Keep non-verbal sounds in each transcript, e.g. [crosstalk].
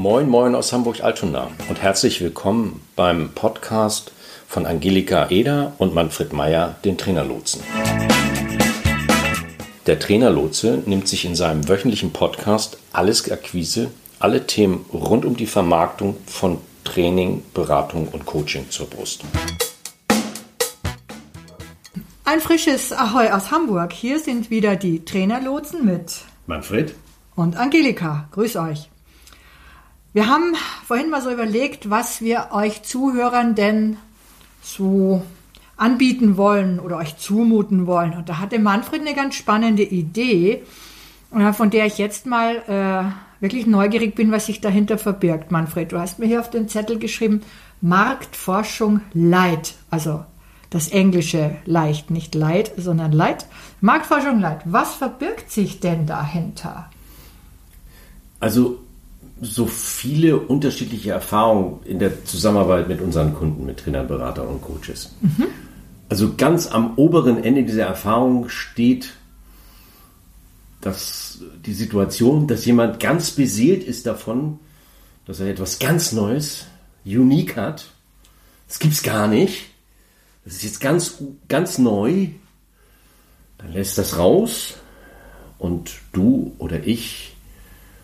Moin, moin aus Hamburg-Altona und herzlich willkommen beim Podcast von Angelika Eder und Manfred Meyer, den Trainerlotsen. Der Trainerlotse nimmt sich in seinem wöchentlichen Podcast alles Akquise, alle Themen rund um die Vermarktung von Training, Beratung und Coaching zur Brust. Ein frisches Ahoi aus Hamburg. Hier sind wieder die Trainerlotsen mit Manfred und Angelika. Grüß euch. Wir haben vorhin mal so überlegt, was wir euch Zuhörern denn so anbieten wollen oder euch zumuten wollen. Und da hatte Manfred eine ganz spannende Idee, äh, von der ich jetzt mal äh, wirklich neugierig bin, was sich dahinter verbirgt. Manfred, du hast mir hier auf den Zettel geschrieben, Marktforschung Light. Also das englische leicht, nicht Light, sondern Light. Marktforschung Light. Was verbirgt sich denn dahinter? Also so viele unterschiedliche Erfahrungen in der Zusammenarbeit mit unseren Kunden, mit Trainern, Beratern und Coaches. Mhm. Also ganz am oberen Ende dieser Erfahrung steht dass die Situation, dass jemand ganz beseelt ist davon, dass er etwas ganz Neues, unique hat. Das gibt's gar nicht. Das ist jetzt ganz, ganz neu. Dann lässt das raus und du oder ich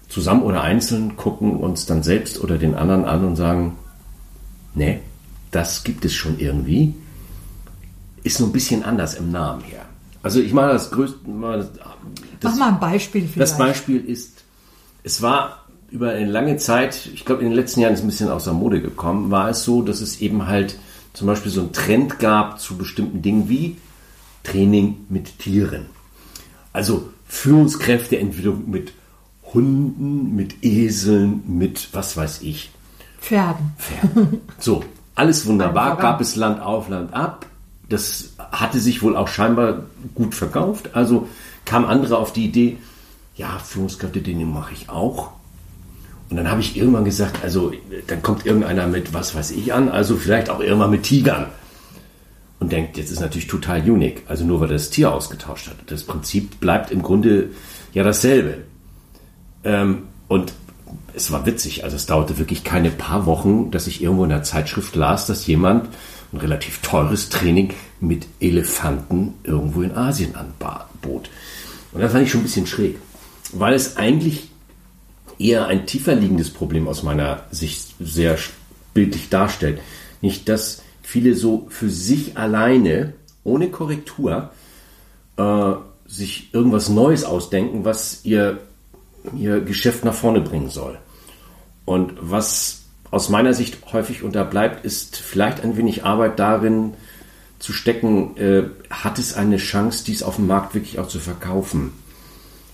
zusammen oder einzeln gucken uns dann selbst oder den anderen an und sagen, nee, das gibt es schon irgendwie. Ist so ein bisschen anders im Namen her. Also ich mache das größte. Mal das, Mach mal ein Beispiel vielleicht. Das Beispiel ist, es war über eine lange Zeit, ich glaube in den letzten Jahren ist ein bisschen aus der Mode gekommen, war es so, dass es eben halt zum Beispiel so einen Trend gab zu bestimmten Dingen wie Training mit Tieren. Also Führungskräfteentwicklung mit Hunden, mit Eseln, mit was weiß ich. Pferden. Pferden. So, alles wunderbar, gab es Land auf, Land ab. Das hatte sich wohl auch scheinbar gut verkauft. Also kamen andere auf die Idee, ja, Führungskräfte, den mache ich auch. Und dann habe ich irgendwann gesagt, also dann kommt irgendeiner mit was weiß ich an, also vielleicht auch irgendwann mit Tigern. Und denkt, jetzt ist natürlich total unique. Also nur weil das Tier ausgetauscht hat. Das Prinzip bleibt im Grunde ja dasselbe. Ähm, und es war witzig, also es dauerte wirklich keine paar Wochen, dass ich irgendwo in der Zeitschrift las, dass jemand ein relativ teures Training mit Elefanten irgendwo in Asien anbot. Und das fand ich schon ein bisschen schräg, weil es eigentlich eher ein tiefer liegendes Problem aus meiner Sicht sehr bildlich darstellt. Nicht, dass viele so für sich alleine, ohne Korrektur, äh, sich irgendwas Neues ausdenken, was ihr ihr Geschäft nach vorne bringen soll. Und was aus meiner Sicht häufig unterbleibt, ist vielleicht ein wenig Arbeit darin zu stecken, äh, hat es eine Chance, dies auf dem Markt wirklich auch zu verkaufen.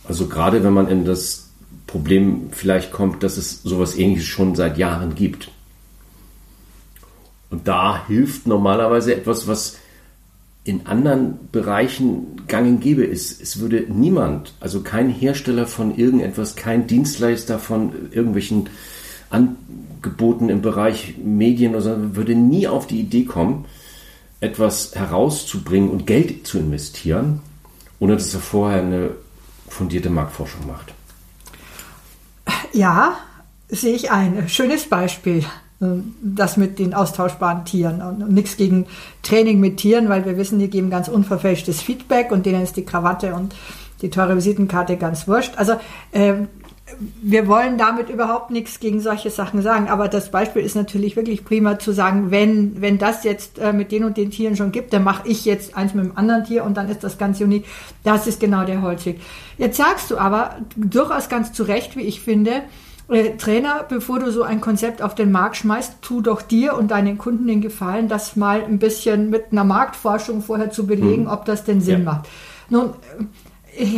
Also gerade wenn man in das Problem vielleicht kommt, dass es sowas ähnliches schon seit Jahren gibt. Und da hilft normalerweise etwas, was in anderen Bereichen gang und gäbe ist. Es würde niemand, also kein Hersteller von irgendetwas, kein Dienstleister von irgendwelchen Angeboten im Bereich Medien oder so, würde nie auf die Idee kommen, etwas herauszubringen und Geld zu investieren, ohne dass er vorher eine fundierte Marktforschung macht. Ja, sehe ich ein. Schönes Beispiel. Ähm, das mit den austauschbaren Tieren. Und nichts gegen Training mit Tieren, weil wir wissen, die geben ganz unverfälschtes Feedback und denen ist die Krawatte und die teure Visitenkarte ganz wurscht. Also äh, wir wollen damit überhaupt nichts gegen solche Sachen sagen, aber das Beispiel ist natürlich wirklich prima zu sagen, wenn, wenn das jetzt äh, mit den und den Tieren schon gibt, dann mache ich jetzt eins mit dem anderen Tier und dann ist das ganz unique. Das ist genau der Holzweg. Jetzt sagst du aber durchaus ganz zu Recht, wie ich finde, äh, Trainer, bevor du so ein Konzept auf den Markt schmeißt, tu doch dir und deinen Kunden den Gefallen, das mal ein bisschen mit einer Marktforschung vorher zu belegen, hm. ob das denn Sinn ja. macht. Nun,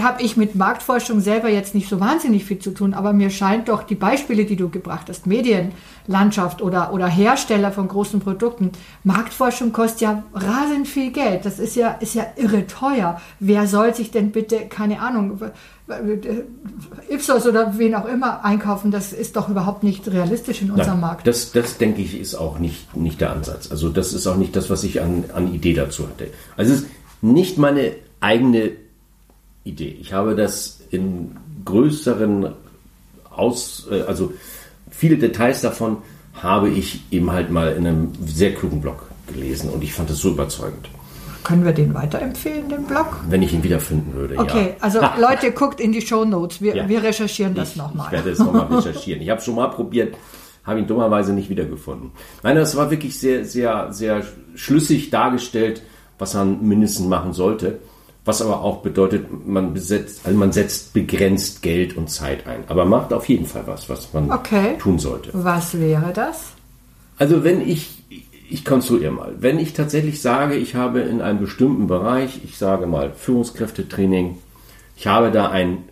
habe ich mit Marktforschung selber jetzt nicht so wahnsinnig viel zu tun, aber mir scheint doch die Beispiele, die du gebracht hast, Medienlandschaft oder, oder Hersteller von großen Produkten, Marktforschung kostet ja rasend viel Geld. Das ist ja, ist ja irre teuer. Wer soll sich denn bitte, keine Ahnung, Ipsos oder wen auch immer einkaufen? Das ist doch überhaupt nicht realistisch in unserem Nein, Markt. Das, das denke ich ist auch nicht, nicht der Ansatz. Also das ist auch nicht das, was ich an, an Idee dazu hatte. Also es ist nicht meine eigene Idee. Ich habe das in größeren Aus, äh, also viele Details davon habe ich eben halt mal in einem sehr klugen Blog gelesen und ich fand es so überzeugend. Können wir den weiterempfehlen, den Blog? Wenn ich ihn wiederfinden würde, okay, ja. also Leute, guckt in die Show Notes. Wir, Ja. wir recherchieren das nochmal. ich werde es nochmal recherchieren. Ich habe es schon mal probiert, habe ihn dummerweise nicht wiedergefunden. Nein, das war wirklich sehr, sehr, sehr schlüssig dargestellt, was man mindestens machen sollte. Was aber auch bedeutet, man, besetzt, also man setzt begrenzt Geld und Zeit ein. Aber macht auf jeden Fall was, was man Okay. tun sollte. Was wäre das? Also wenn ich, ich konstruiere mal, wenn ich tatsächlich sage, ich habe in einem bestimmten Bereich, ich sage mal Führungskräftetraining, ich habe da einen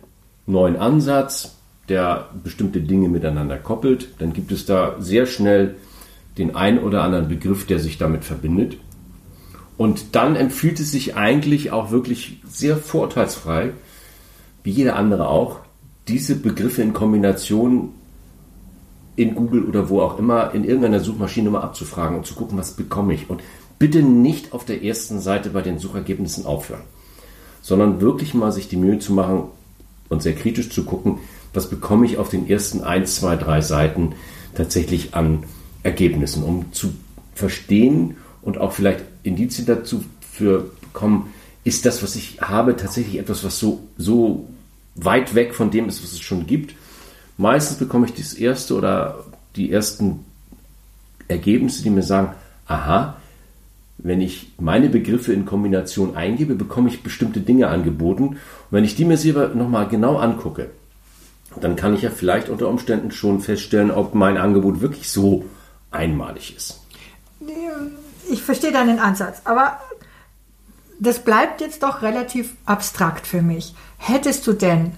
neuen Ansatz, der bestimmte Dinge miteinander koppelt, dann gibt es da sehr schnell den ein oder anderen Begriff, der sich damit verbindet. Und dann empfiehlt es sich eigentlich auch wirklich sehr vorteilsfrei, wie jeder andere auch, diese Begriffe in Kombination in Google oder wo auch immer in irgendeiner Suchmaschine mal abzufragen und zu gucken, was bekomme ich. Und bitte nicht auf der ersten Seite bei den Suchergebnissen aufhören, sondern wirklich mal sich die Mühe zu machen und sehr kritisch zu gucken, was bekomme ich auf den ersten 1, 2, 3 Seiten tatsächlich an Ergebnissen, um zu verstehen und auch vielleicht Indizien dazu für bekommen, ist das, was ich habe, tatsächlich etwas, was so, so weit weg von dem ist, was es schon gibt. Meistens bekomme ich das erste oder die ersten Ergebnisse, die mir sagen, aha, wenn ich meine Begriffe in Kombination eingebe, bekomme ich bestimmte Dinge angeboten. Und wenn ich die mir selber nochmal genau angucke, dann kann ich ja vielleicht unter Umständen schon feststellen, ob mein Angebot wirklich so einmalig ist. Ich verstehe deinen Ansatz, aber das bleibt jetzt doch relativ abstrakt für mich. Hättest du denn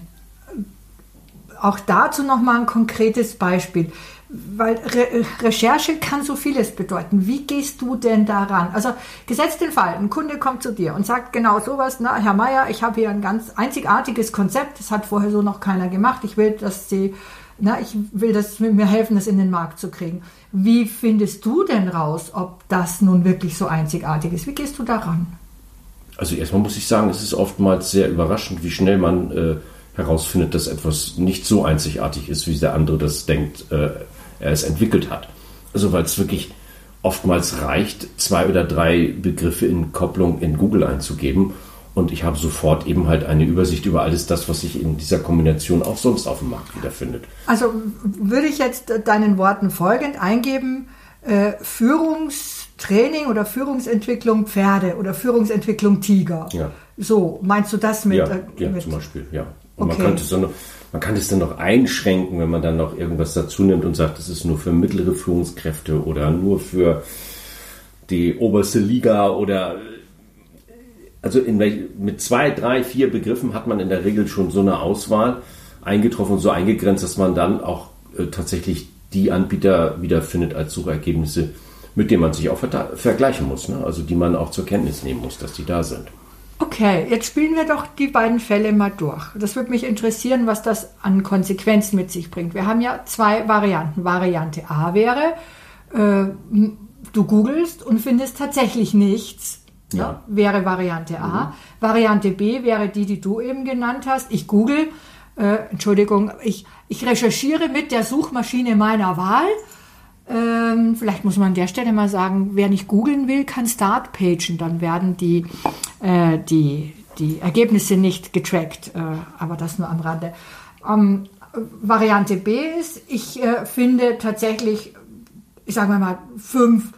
auch dazu noch mal ein konkretes Beispiel? Weil Re Recherche kann so vieles bedeuten. Wie gehst du denn daran? Also gesetzt den Fall, ein Kunde kommt zu dir und sagt genau sowas, na Herr Meier, ich habe hier ein ganz einzigartiges Konzept, das hat vorher so noch keiner gemacht. Ich will, dass Sie, na, ich will, dass Sie mir helfen, das in den Markt zu kriegen. Wie findest du denn raus, ob das nun wirklich so einzigartig ist? Wie gehst du daran? Also erstmal muss ich sagen, es ist oftmals sehr überraschend, wie schnell man äh, herausfindet, dass etwas nicht so einzigartig ist, wie der andere das denkt, äh, er es entwickelt hat. Also weil es wirklich oftmals reicht, zwei oder drei Begriffe in Kopplung in Google einzugeben und ich habe sofort eben halt eine Übersicht über alles das, was sich in dieser Kombination auch sonst auf dem Markt wiederfindet. Also würde ich jetzt deinen Worten folgend eingeben, äh, Führungstraining oder Führungsentwicklung Pferde oder Führungsentwicklung Tiger. Ja. So, meinst du das mit? Ja, äh, ja mit zum Beispiel, ja. Und Okay. man, könnte es dann noch, man kann es dann noch einschränken, wenn man dann noch irgendwas dazu nimmt und sagt, das ist nur für mittlere Führungskräfte oder nur für die oberste Liga oder also in welch, mit zwei, drei, vier Begriffen hat man in der Regel schon so eine Auswahl eingetroffen und so eingegrenzt, dass man dann auch äh, tatsächlich die Anbieter wiederfindet als Suchergebnisse, mit denen man sich auch vergleichen muss, ne? also die man auch zur Kenntnis nehmen muss, dass die da sind. Okay, jetzt spielen wir doch die beiden Fälle mal durch. Das würde mich interessieren, was das an Konsequenzen mit sich bringt. Wir haben ja zwei Varianten. Variante A wäre, äh, du googelst und findest tatsächlich nichts. Ja. Ja, wäre Variante A. Variante B wäre die, die du eben genannt hast. Ich google, äh, Entschuldigung, ich, ich recherchiere mit der Suchmaschine meiner Wahl. Ähm, vielleicht muss man an der Stelle mal sagen, wer nicht googeln will, kann Startpagen. Dann werden die, äh, die, die Ergebnisse nicht getrackt. Äh, aber das nur am Rande. Ähm, Variante B ist, ich äh, finde tatsächlich, ich sage mal, fünf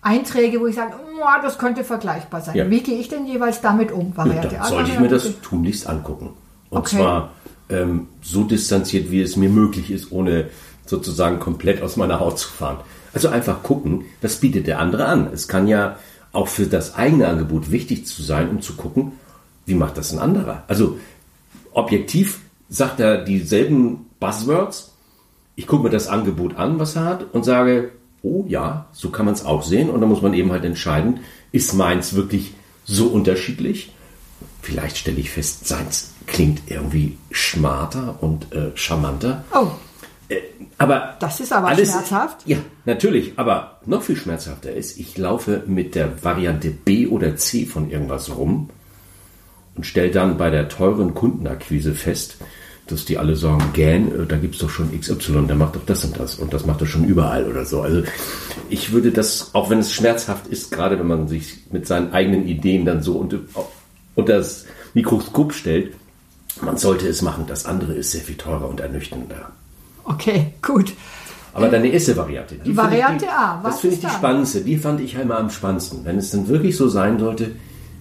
Einträge, wo ich sage, oh, das könnte vergleichbar sein. Ja. Wie gehe ich denn jeweils damit um? Ja, Variante dann A, sollte ich mir das tunlichst angucken. Und Okay. zwar ähm, so distanziert, wie es mir möglich ist, ohne sozusagen komplett aus meiner Haut zu fahren. Also einfach gucken, was bietet der andere an. Es kann ja auch für das eigene Angebot wichtig zu sein, um zu gucken, wie macht das ein anderer. Also objektiv sagt er dieselben Buzzwords. Ich gucke mir das Angebot an, was er hat, und sage, oh ja, so kann man es auch sehen. Und dann muss man eben halt entscheiden, ist meins wirklich so unterschiedlich? Vielleicht stelle ich fest, seins klingt irgendwie schmarter und äh, charmanter. Oh, Aber Das ist aber schmerzhaft. Ja, natürlich. Aber noch viel schmerzhafter ist, ich laufe mit der Variante B oder C von irgendwas rum und stelle dann bei der teuren Kundenakquise fest, dass die alle sagen, gähn, äh, da gibt es doch schon XY, der macht doch das und das und das macht er schon überall oder so. Also ich würde das, auch wenn es schmerzhaft ist, gerade wenn man sich mit seinen eigenen Ideen dann so unter, unter das Mikroskop stellt, man sollte es machen. Das andere ist sehr viel teurer und ernüchternder. Okay, gut. Aber deine erste Variante. Die Variante die, A, was Das finde ich die da? spannendste. Die fand ich einmal am spannendsten. Wenn es dann wirklich so sein sollte,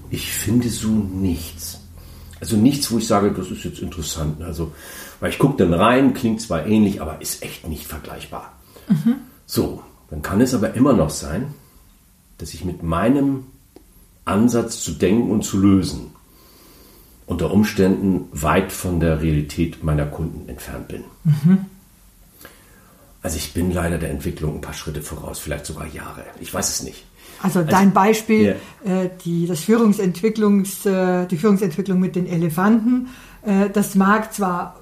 ich finde so nichts. Also nichts, wo ich sage, das ist jetzt interessant. Also, weil ich gucke dann rein, klingt zwar ähnlich, aber ist echt nicht vergleichbar. Mhm. So, dann kann es aber immer noch sein, dass ich mit meinem Ansatz zu denken und zu lösen unter Umständen weit von der Realität meiner Kunden entfernt bin. Mhm. Also ich bin leider der Entwicklung ein paar Schritte voraus, vielleicht sogar Jahre. Ich weiß es nicht. Also, also dein Beispiel, ja. äh, die, das Führungsentwicklungs, äh, die Führungsentwicklung mit den Elefanten, äh, das mag zwar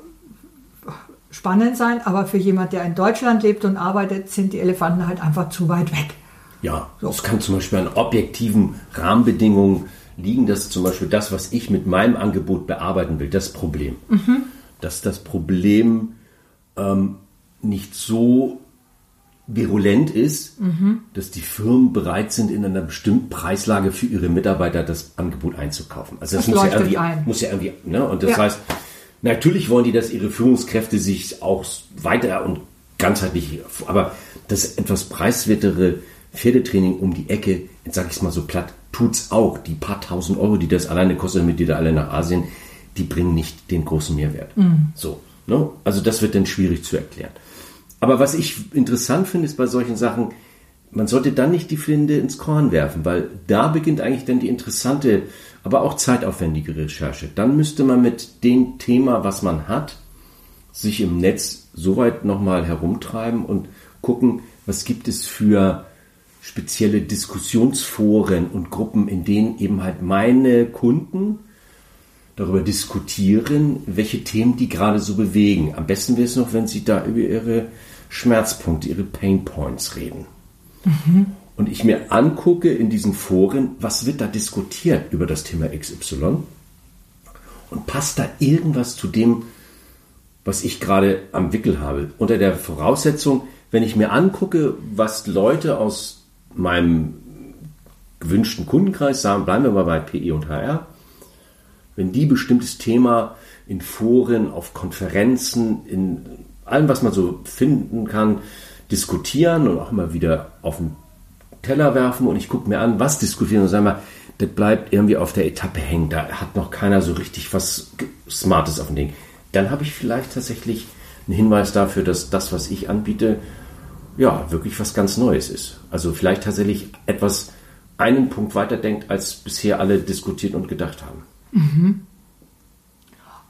spannend sein, aber für jemand, der in Deutschland lebt und arbeitet, sind die Elefanten halt einfach zu weit weg. Ja, so. das kann zum Beispiel an objektiven Rahmenbedingungen liegen, dass zum Beispiel das, was ich mit meinem Angebot bearbeiten will, das Problem, mhm. dass das Problem ähm, nicht so virulent ist, mhm. dass die Firmen bereit sind, in einer bestimmten Preislage für ihre Mitarbeiter das Angebot einzukaufen. Also das, das muss, ja irgendwie, ein. muss ja irgendwie, ne? Und das ja. heißt, natürlich wollen die, dass ihre Führungskräfte sich auch weiter und ganzheitlich, aber das etwas preiswertere Pferdetraining um die Ecke, jetzt sage ich es mal so platt, tut's auch. Die paar tausend Euro, die das alleine kostet, damit die da alle nach Asien, die bringen nicht den großen Mehrwert. Mhm. So, ne? Also das wird dann schwierig zu erklären. Aber was ich interessant finde, ist bei solchen Sachen, man sollte dann nicht die Flinte ins Korn werfen, weil da beginnt eigentlich dann die interessante, aber auch zeitaufwendige Recherche. Dann müsste man mit dem Thema, was man hat, sich im Netz soweit nochmal herumtreiben und gucken, was gibt es für spezielle Diskussionsforen und Gruppen, in denen eben halt meine Kunden darüber diskutieren, welche Themen die gerade so bewegen. Am besten wäre es noch, wenn sie da über ihre Schmerzpunkte, ihre Pain Points reden. Mhm. Und ich mir angucke in diesen Foren, was wird da diskutiert über das Thema XY und passt da irgendwas zu dem, was ich gerade am Wickel habe. Unter der Voraussetzung, wenn ich mir angucke, was Leute aus meinem gewünschten Kundenkreis sagen, bleiben wir mal bei PE und HR, wenn die bestimmtes Thema in Foren, auf Konferenzen, in allem, was man so finden kann, diskutieren und auch immer wieder auf den Teller werfen und ich gucke mir an, was diskutieren und sage mal, das bleibt irgendwie auf der Etappe hängen, da hat noch keiner so richtig was Smartes auf dem Ding. Dann habe ich vielleicht tatsächlich einen Hinweis dafür, dass das, was ich anbiete, ja, wirklich was ganz Neues ist. Also vielleicht tatsächlich etwas einen Punkt weiter denkt, als bisher alle diskutiert und gedacht haben. Mhm.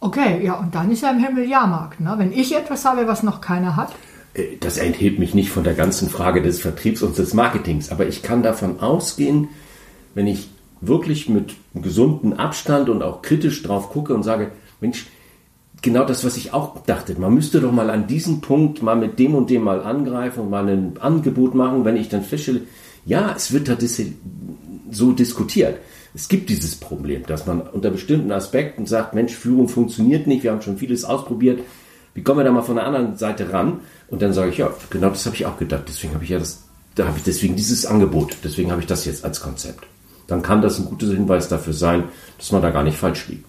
Okay, ja, und dann ist ja im Himmel Jahrmarkt. Ne? Wenn ich etwas habe, was noch keiner hat. Äh, das enthält mich nicht von der ganzen Frage des Vertriebs und des Marketings, aber ich kann davon ausgehen, wenn ich wirklich mit gesundem Abstand und auch kritisch drauf gucke und sage, Mensch, genau das, was ich auch dachte. Man müsste doch mal an diesem Punkt mal mit dem und dem mal angreifen und mal ein Angebot machen, wenn ich dann feststelle, ja, es wird da so diskutiert. Es gibt dieses Problem, dass man unter bestimmten Aspekten sagt, Mensch, Führung funktioniert nicht, wir haben schon vieles ausprobiert. Wie kommen wir da mal von der anderen Seite ran? Und dann sage ich, ja, genau das habe ich auch gedacht. Deswegen habe ich ja das, da habe ich deswegen dieses Angebot. Deswegen habe ich das jetzt als Konzept. Dann kann das ein guter Hinweis dafür sein, dass man da gar nicht falsch liegt.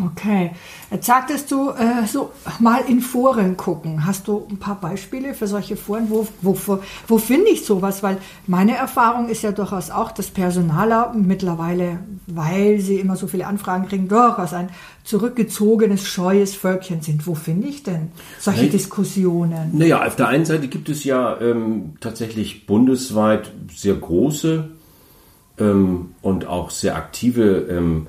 Okay. Jetzt sagtest du, äh, so mal in Foren gucken. Hast du ein paar Beispiele für solche Foren? Wo, wo, wo finde ich sowas? Weil meine Erfahrung ist ja durchaus auch, dass Personaler mittlerweile, weil sie immer so viele Anfragen kriegen, durchaus ein zurückgezogenes, scheues Völkchen sind. Wo finde ich denn solche naja, Diskussionen? Naja, auf der einen Seite gibt es ja ähm, tatsächlich bundesweit sehr große ähm, und auch sehr aktive ähm,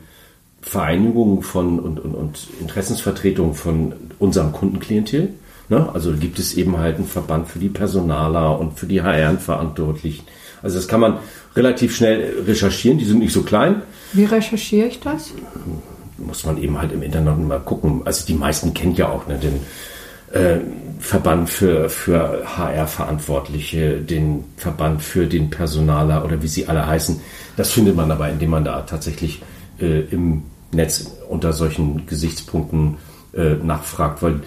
Vereinigungen von und, und, und Interessensvertretungen von unserem Kundenklientel. Ne? Also gibt es eben halt einen Verband für die Personaler und für die HR-Verantwortlichen. Also das kann man relativ schnell recherchieren, die sind nicht so klein. Wie recherchiere ich das? Muss man eben halt im Internet mal gucken. Also die meisten kennen ja auch ne, den äh, Verband für, für HR-Verantwortliche, den Verband für den Personaler oder wie sie alle heißen. Das findet man aber, indem man da tatsächlich äh, im Netz unter solchen Gesichtspunkten äh, nachfragt, weil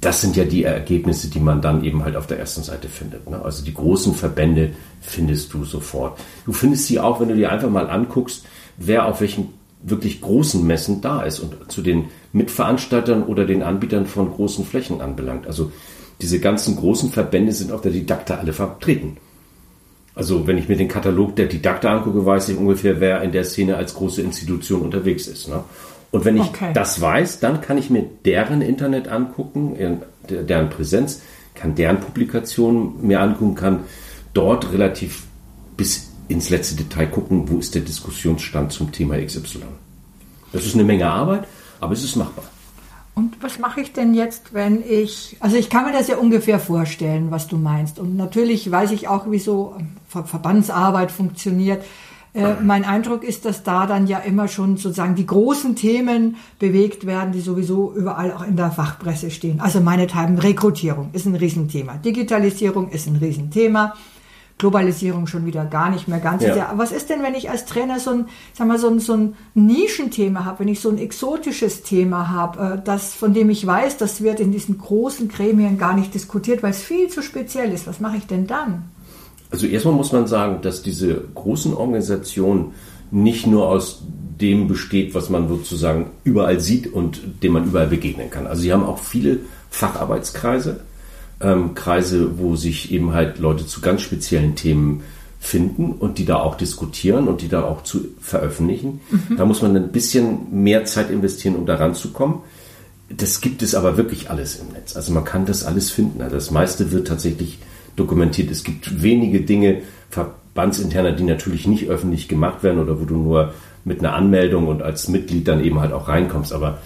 das sind ja die Ergebnisse, die man dann eben halt auf der ersten Seite findet. Ne? Also die großen Verbände findest du sofort. Du findest sie auch, wenn du dir einfach mal anguckst, wer auf welchen wirklich großen Messen da ist und zu den Mitveranstaltern oder den Anbietern von großen Flächen anbelangt. Also diese ganzen großen Verbände sind auf der Didakta alle vertreten. Also wenn ich mir den Katalog der Didakta angucke, weiß ich ungefähr, wer in der Szene als große Institution unterwegs ist. Ne? Und wenn ich okay. das weiß, dann kann ich mir deren Internet angucken, deren Präsenz, kann deren Publikationen mir angucken, kann dort relativ bis ins letzte Detail gucken, wo ist der Diskussionsstand zum Thema XY. Das ist eine Menge Arbeit, aber es ist machbar. Und was mache ich denn jetzt, wenn ich, also ich kann mir das ja ungefähr vorstellen, was du meinst. Und natürlich weiß ich auch, wie so Verbandsarbeit funktioniert. Äh, mein Eindruck ist, dass da dann ja immer schon sozusagen die großen Themen bewegt werden, die sowieso überall auch in der Fachpresse stehen. Also meinethalben Rekrutierung ist ein Riesenthema. Digitalisierung ist ein Riesenthema. Globalisierung schon wieder gar nicht mehr ganz. Ja. Sehr. Was ist denn, wenn ich als Trainer so ein, sag mal, so ein, so ein Nischenthema habe, wenn ich so ein exotisches Thema habe, äh, das, von dem ich weiß, das wird in diesen großen Gremien gar nicht diskutiert, weil es viel zu speziell ist. Was mache ich denn dann? Also erstmal muss man sagen, dass diese großen Organisationen nicht nur aus dem besteht, was man sozusagen überall sieht und dem man überall begegnen kann. Also sie haben auch viele Facharbeitskreise, ähm, Kreise, wo sich eben halt Leute zu ganz speziellen Themen finden und die da auch diskutieren und die da auch zu veröffentlichen. Mhm. Da muss man ein bisschen mehr Zeit investieren, um da ranzukommen. Das gibt es aber wirklich alles im Netz. Also man kann das alles finden. Also das meiste wird tatsächlich dokumentiert. Es gibt wenige Dinge, verbandsinterner, die natürlich nicht öffentlich gemacht werden oder wo du nur mit einer Anmeldung und als Mitglied dann eben halt auch reinkommst. Aber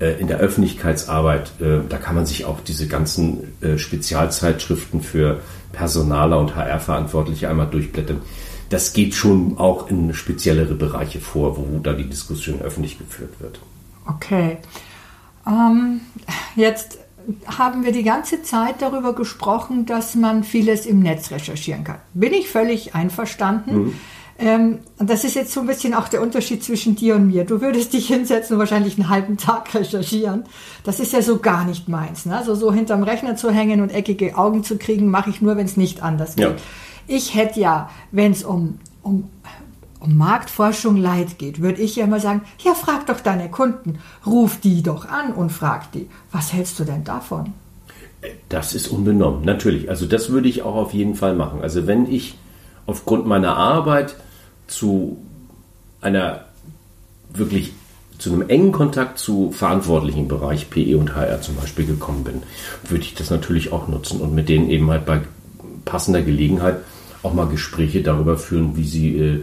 in der Öffentlichkeitsarbeit, äh, da kann man sich auch diese ganzen äh, Spezialzeitschriften für Personaler und HR-Verantwortliche einmal durchblättern. Das geht schon auch in speziellere Bereiche vor, wo da die Diskussion öffentlich geführt wird. Okay. Ähm, jetzt haben wir die ganze Zeit darüber gesprochen, dass man vieles im Netz recherchieren kann. Bin ich völlig einverstanden. Mhm. Ähm, das ist jetzt so ein bisschen auch der Unterschied zwischen dir und mir. Du würdest dich hinsetzen und wahrscheinlich einen halben Tag [laughs] recherchieren. Das ist ja so gar nicht meins. Ne? Also so hinterm Rechner zu hängen und eckige Augen zu kriegen, mache ich nur, wenn es nicht anders geht. Ja. Ich hätte ja, wenn es um, um um Marktforschung Leid geht, würde ich ja immer sagen, ja, frag doch deine Kunden, ruf die doch an und frag die, was hältst du denn davon? Das ist unbenommen, natürlich. Also das würde ich auch auf jeden Fall machen. Also wenn ich aufgrund meiner Arbeit zu einer wirklich zu einem engen Kontakt zu verantwortlichen Bereich PE und HR zum Beispiel gekommen bin, würde ich das natürlich auch nutzen und mit denen eben halt bei passender Gelegenheit auch mal Gespräche darüber führen, wie sie äh,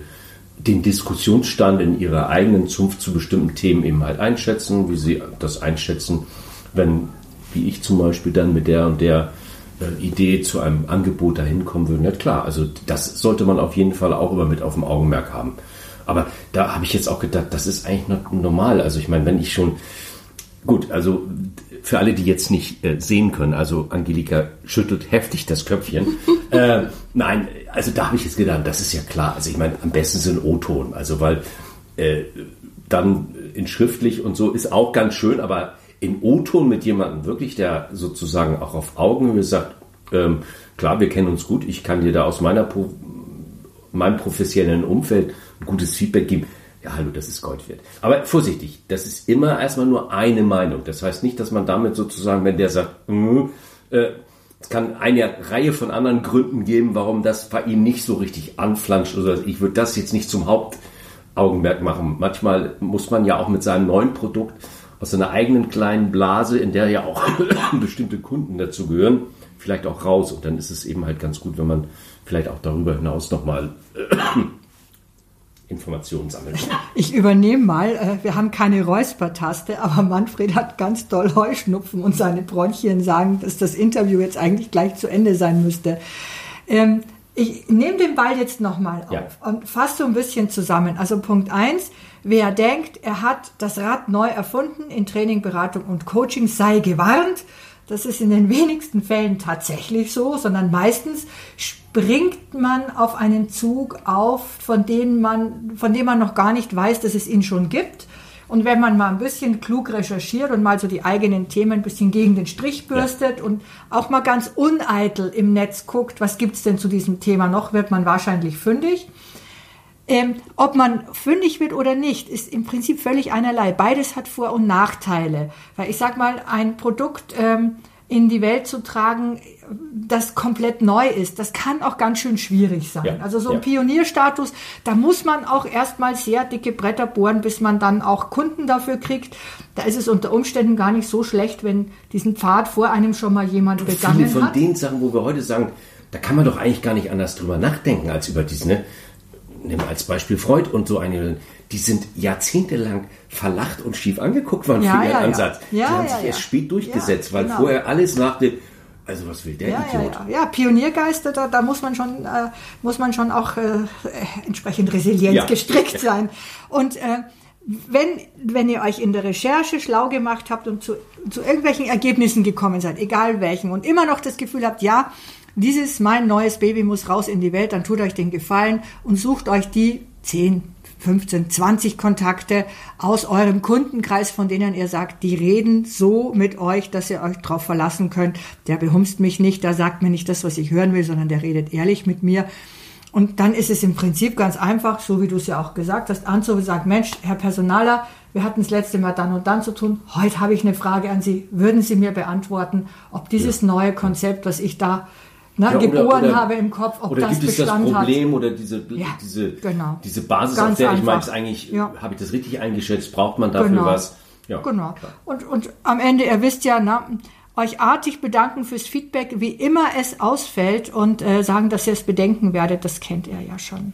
den Diskussionsstand in ihrer eigenen Zunft zu bestimmten Themen eben halt einschätzen, wie sie das einschätzen, wenn, wie ich zum Beispiel dann mit der und der Idee zu einem Angebot dahin kommen würde. Ja klar, also das sollte man auf jeden Fall auch immer mit auf dem Augenmerk haben. Aber da habe ich jetzt auch gedacht, das ist eigentlich normal. Also ich meine, wenn ich schon gut, also für alle, die jetzt nicht äh, sehen können, also Angelika schüttelt heftig das Köpfchen. [laughs] äh, nein, also da habe ich jetzt gedacht, das ist ja klar. Also ich meine, am besten sind O-Ton. Also weil äh, dann in schriftlich und so ist auch ganz schön, aber in O-Ton mit jemandem wirklich, der sozusagen auch auf Augenhöhe sagt, ähm, klar, wir kennen uns gut, ich kann dir da aus meiner meinem professionellen Umfeld ein gutes Feedback geben ja, hallo, das ist Gold wert. Aber vorsichtig, das ist immer erstmal nur eine Meinung. Das heißt nicht, dass man damit sozusagen, wenn der sagt, mm, äh, es kann eine Reihe von anderen Gründen geben, warum das bei ihm nicht so richtig anflanscht. Also ich würde das jetzt nicht zum Hauptaugenmerk machen. Manchmal muss man ja auch mit seinem neuen Produkt aus seiner eigenen kleinen Blase, in der ja auch [coughs] bestimmte Kunden dazu gehören, vielleicht auch raus. Und dann ist es eben halt ganz gut, wenn man vielleicht auch darüber hinaus nochmal [coughs] Informationen sammeln. Ich übernehme mal, äh, wir haben keine Räuspertaste, aber Manfred hat ganz doll Heuschnupfen und seine Bronchien sagen, dass das Interview jetzt eigentlich gleich zu Ende sein müsste. Ähm, ich nehme den Ball jetzt nochmal auf ja. und fasse so ein bisschen zusammen. Also Punkt eins: wer denkt, er hat das Rad neu erfunden in Training, Beratung und Coaching, sei gewarnt. Das ist in den wenigsten Fällen tatsächlich so, sondern meistens springt man auf einen Zug auf, von dem man, von dem man noch gar nicht weiß, dass es ihn schon gibt. Und wenn man mal ein bisschen klug recherchiert und mal so die eigenen Themen ein bisschen gegen den Strich bürstet ja. und auch mal ganz uneitel im Netz guckt, was gibt's denn zu diesem Thema noch, wird man wahrscheinlich fündig. Ähm, ob man fündig wird oder nicht, ist im Prinzip völlig einerlei. Beides hat Vor- und Nachteile. Weil ich sag mal, ein Produkt ähm, in die Welt zu tragen, das komplett neu ist, das kann auch ganz schön schwierig sein. Ja, also so ein ja. Pionierstatus, da muss man auch erstmal sehr dicke Bretter bohren, bis man dann auch Kunden dafür kriegt. Da ist es unter Umständen gar nicht so schlecht, wenn diesen Pfad vor einem schon mal jemand begangen Viele von den Sachen, wo wir heute sagen, da kann man doch eigentlich gar nicht anders drüber nachdenken als über diesen, ne? Nimm als Beispiel Freud und so eine, die sind jahrzehntelang verlacht und schief angeguckt worden ja, für ihren ja, Ansatz. Ja. Die ja, haben sich erst spät durchgesetzt, weil genau. vorher alles nach dem, also was will der ja, Idiot? Ja Pioniergeister, da, da, muss man schon, äh, muss man schon auch äh, entsprechend resilient gestrickt [laughs] sein. Und äh, wenn, wenn ihr euch in der Recherche schlau gemacht habt und zu, zu irgendwelchen Ergebnissen gekommen seid, egal welchen, und immer noch das Gefühl habt, ja, dieses mein neues Baby muss raus in die Welt, dann tut euch den Gefallen und sucht euch die 10, 15, 20 Kontakte aus eurem Kundenkreis, von denen ihr sagt, die reden so mit euch, dass ihr euch darauf verlassen könnt. Der behumst mich nicht, der sagt mir nicht das, was ich hören will, sondern der redet ehrlich mit mir. Und dann ist es im Prinzip ganz einfach, so wie du es ja auch gesagt hast, anzurufen sagt, Mensch, Herr Personaler, wir hatten das letzte Mal dann und dann zu tun. Heute habe ich eine Frage an Sie. Würden Sie mir beantworten, ob dieses neue Konzept, was ich da ne, ja, geboren oder, habe im Kopf, ob oder das gibt es das Problem hat. oder diese, ja, diese, genau. diese Basis, Ganz auf der einfach. ich meine, es eigentlich, ja. habe ich das richtig eingeschätzt, braucht man dafür genau. was? Ja, genau. Und, und am Ende, ihr wisst ja, na, euch artig bedanken fürs Feedback, wie immer es ausfällt und äh, sagen, dass ihr es bedenken werdet, das kennt ihr ja schon.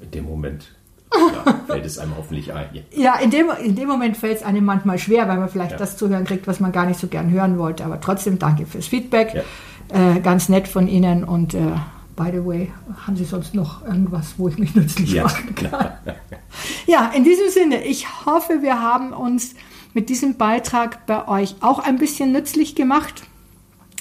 In dem Moment ja, [laughs] fällt es einem hoffentlich ein. Ja, in dem, in dem Moment fällt es einem manchmal schwer, weil man vielleicht ja. das zuhören kriegt, was man gar nicht so gern hören wollte. Aber trotzdem danke fürs Feedback. Ja. Äh, ganz nett von Ihnen und äh, by the way, haben Sie sonst noch irgendwas, wo ich mich nützlich ja, machen kann? ja, in diesem Sinne, ich hoffe, wir haben uns mit diesem Beitrag bei euch auch ein bisschen nützlich gemacht.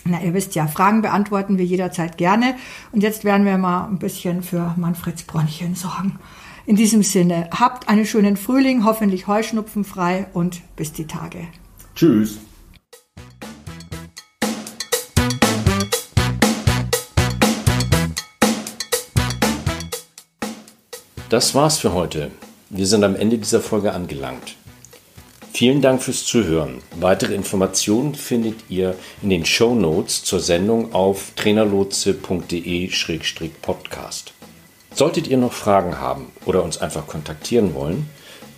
Na, ihr wisst ja, Fragen beantworten wir jederzeit gerne. Und jetzt werden wir mal ein bisschen für Manfreds Bronchien sorgen. In diesem Sinne, habt einen schönen Frühling, hoffentlich heuschnupfenfrei und bis die Tage. Tschüss. Das war's für heute. Wir sind am Ende dieser Folge angelangt. Vielen Dank fürs Zuhören. Weitere Informationen findet ihr in den Show Notes zur Sendung auf trainerlotse.de-podcast. Solltet ihr noch Fragen haben oder uns einfach kontaktieren wollen,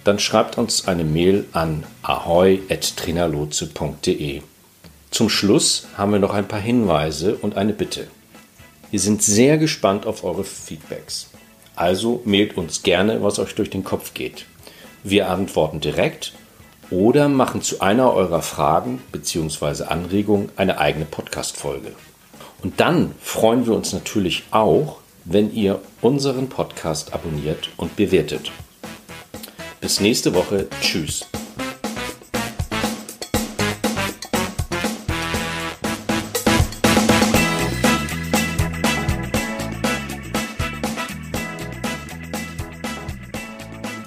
dann schreibt uns eine Mail an ahoi.trainerlotse.de. Zum Schluss haben wir noch ein paar Hinweise und eine Bitte. Wir sind sehr gespannt auf eure Feedbacks. Also mailt uns gerne, was euch durch den Kopf geht. Wir antworten direkt oder machen zu einer eurer Fragen bzw. Anregungen eine eigene Podcast-Folge. Und dann freuen wir uns natürlich auch, wenn ihr unseren Podcast abonniert und bewertet. Bis nächste Woche. Tschüss.